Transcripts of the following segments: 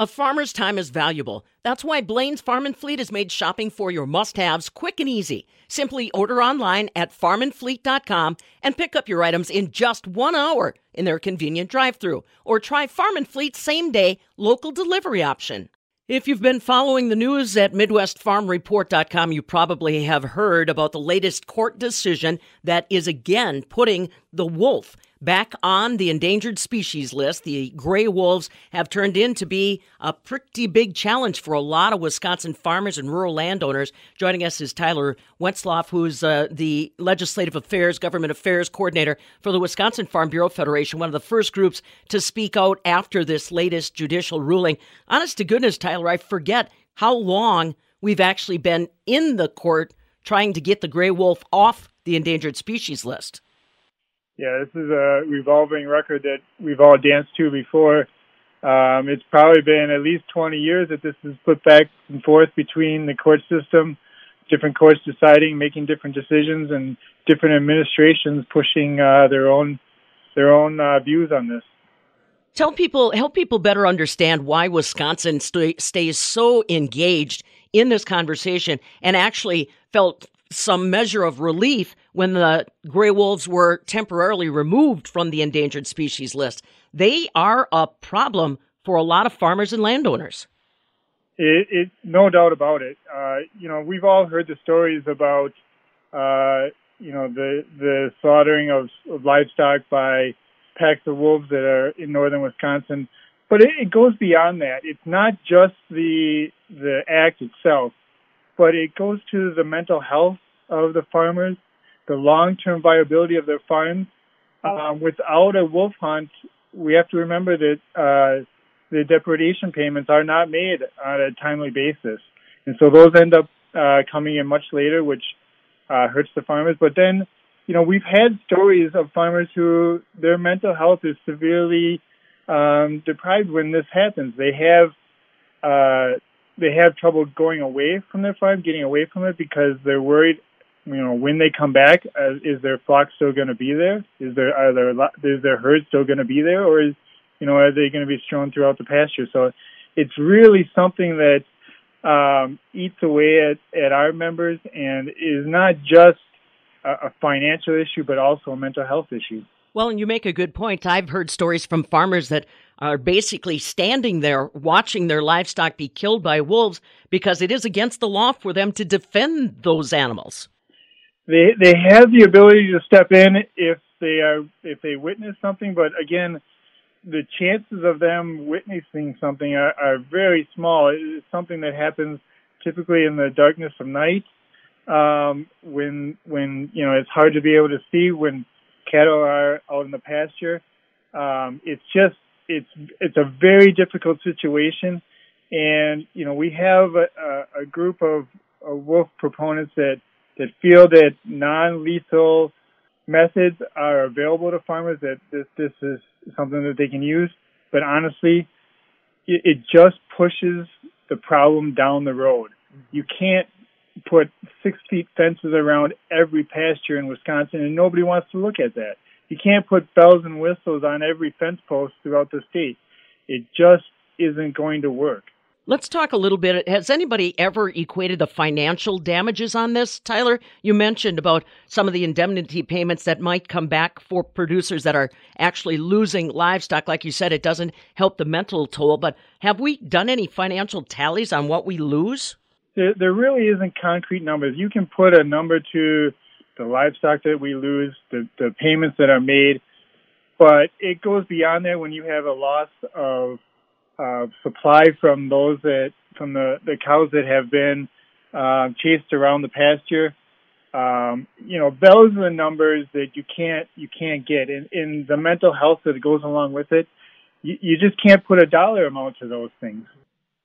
A farmer's time is valuable. That's why Blain's Farm and Fleet has made shopping for your must haves quick and easy. Simply order online at farmandfleet.com and pick up your items in just one hour in their convenient drive through. Or try Farm and Fleet's same day local delivery option. If you've been following the news at MidwestFarmReport.com, you probably have heard about the latest court decision that is again putting the wolf back on the endangered species list. The gray wolves have turned in to be a pretty big challenge for a lot of Wisconsin farmers and rural landowners. Joining us is Tyler Wenzlaff, who's uh, the Legislative Affairs, Government Affairs Coordinator for the Wisconsin Farm Bureau Federation, one of the first groups to speak out after this latest judicial ruling. Honest to goodness, Tyler, I forget how long we've actually been in the court trying to get the gray wolf off the endangered species list. Yeah, this is a revolving record that we've all danced to before. Um, it's probably been at least 20 years that this is put back and forth between the court system, different courts deciding, making different decisions, and different administrations pushing uh, their own their own uh, views on this. Tell people, help people better understand why Wisconsin st- stays so engaged in this conversation and actually felt some measure of relief when the gray wolves were temporarily removed from the endangered species list. They are a problem for a lot of farmers and landowners. It, it no doubt about it. Uh, you know, we've all heard the stories about, uh, you know, the the slaughtering of, of, livestock by packs of wolves that are in northern Wisconsin, but it, it goes beyond that. It's not just the the act itself but it goes to the mental health of the farmers, the long-term viability of their farms. Um, without a wolf hunt, we have to remember that uh, the depredation payments are not made on a timely basis, and so those end up uh, coming in much later, which uh, hurts the farmers. But then, you know, we've had stories of farmers who their mental health is severely um, deprived when this happens. They have uh, they have trouble going away from their farm, getting away from it because they're worried. You know, when they come back, uh, is their flock still going to be there? Is there are there is their herd still going to be there, or is you know are they going to be strewn throughout the pasture? So it's really something that um, eats away at at our members and is not just a, a financial issue, but also a mental health issue. Well, and you make a good point. I've heard stories from farmers that are basically standing there watching their livestock be killed by wolves because it is against the law for them to defend those animals. They they have the ability to step in if they are if they witness something, but again, the chances of them witnessing something are, are very small. It's something that happens typically in the darkness of night, um, when when you know it's hard to be able to see when cattle are out in the pasture. Um, it's just it's it's a very difficult situation, and you know we have a, a group of, of wolf proponents that that feel that non-lethal methods are available to farmers. That this this is something that they can use, but honestly, it, it just pushes the problem down the road. You can't put six feet fences around every pasture in Wisconsin, and nobody wants to look at that. You can't put bells and whistles on every fence post throughout the state. It just isn't going to work. Let's talk a little bit. Has anybody ever equated the financial damages on this? Tyler, you mentioned about some of the indemnity payments that might come back for producers that are actually losing livestock. Like you said, it doesn't help the mental toll, but have we done any financial tallies on what we lose? There, there really isn't concrete numbers. You can put a number to the livestock that we lose, the, the payments that are made. But it goes beyond that when you have a loss of uh, supply from those that from the, the cows that have been uh, chased around the pasture. Um, you know, those are the numbers that you can't you can't get. and, in the mental health that goes along with it, you, you just can't put a dollar amount to those things.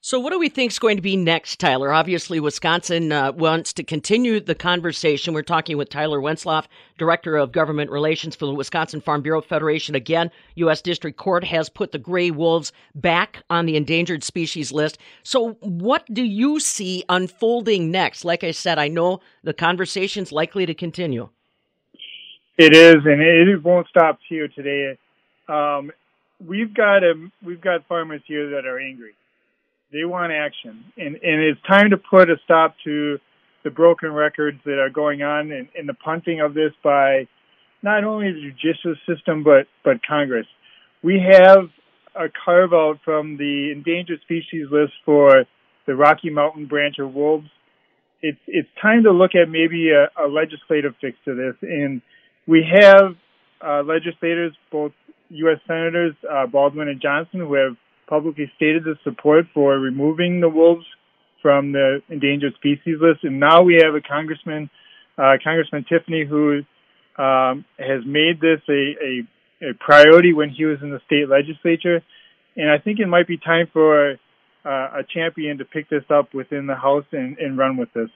So, what do we think is going to be next, Tyler? Obviously, Wisconsin uh, wants to continue the conversation. We're talking with Tyler Wenzlaff, Director of Government Relations for the Wisconsin Farm Bureau Federation. Again, U.S. District Court has put the gray wolves back on the endangered species list. So, what do you see unfolding next? Like I said, I know the conversation's likely to continue. It is, and it won't stop here today. Um, we've got a, we've got farmers here that are angry They want action, and and it's time to put a stop to the broken records that are going on and, and the punting of this by not only the judicial system but but Congress. We have a carve out from the endangered species list for the Rocky Mountain branch of wolves. It's it's time to look at maybe a, a legislative fix to this, and we have uh, legislators, both U.S. senators uh, Baldwin and Johnson, who have publicly stated the support for removing the wolves from the endangered species list, and now we have a congressman, uh, Congressman Tiffany, who um, has made this a, a, a priority when he was in the state legislature, and I think it might be time for uh, a champion to pick this up within the House and, and run with this.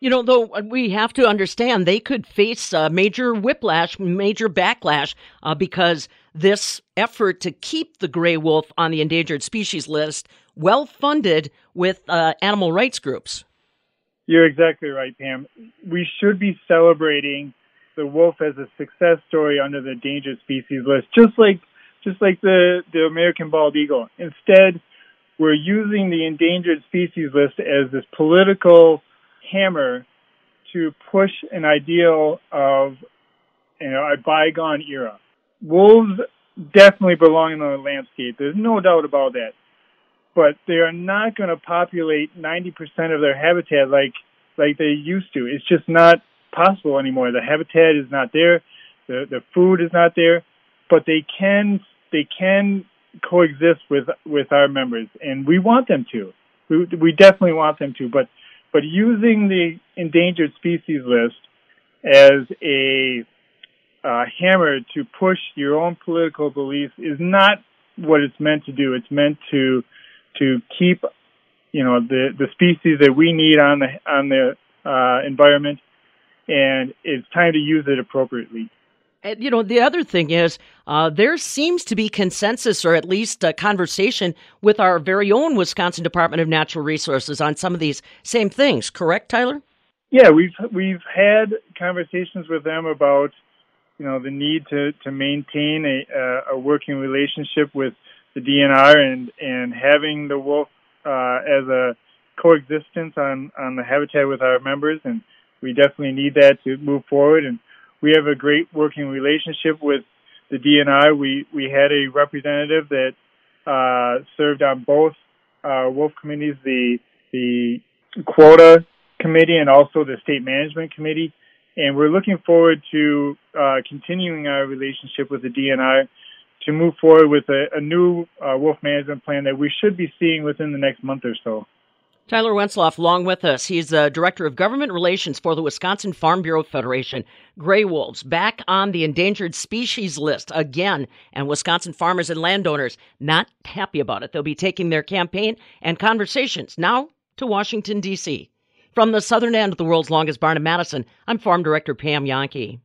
You know, though we have to understand they could face major whiplash, major backlash, uh, because this effort to keep the gray wolf on the endangered species list well funded with uh, animal rights groups. You're exactly right, Pam. We should be celebrating the wolf as a success story under the endangered species list, just like just like the the American bald eagle. Instead, we're using the endangered species list as this political hammer to push an ideal of you know a bygone era. Wolves definitely belong in the landscape. There's no doubt about that. But they are not going to populate 90% of their habitat like like they used to. It's just not possible anymore. The habitat is not there. The the food is not there. But they can they can coexist with with our members, and we want them to. We we definitely want them to. But but using the endangered species list as a uh, hammer to push your own political beliefs is not what it's meant to do. It's meant to to keep you know the the species that we need on the on the uh, environment, and it's time to use it appropriately. And, you know, the other thing is uh, there seems to be consensus or at least a conversation with our very own Wisconsin Department of Natural Resources on some of these same things. Correct, Tyler? Yeah, we've we've had conversations with them about you know the need to to maintain a a working relationship with the DNR and and having the wolf uh, as a coexistence on on the habitat with our members, and we definitely need that to move forward and we have a great working relationship with the DNR. We we had a representative that uh, served on both uh, Wolf committees, the the quota committee and also the state management committee. And we're looking forward to uh, continuing our relationship with the DNR to move forward with a, a new uh, wolf management plan that we should be seeing within the next month or so. Tyler Wenzlaff, along with us. He's the Director of Government Relations for the Wisconsin Farm Bureau Federation. Gray wolves back on the endangered species list again, and Wisconsin farmers and landowners not happy about it. They'll be taking their campaign and conversations now to Washington, D.C. From the southern end of the world's longest barn in Madison, I'm Farm Director Pam Jahnke.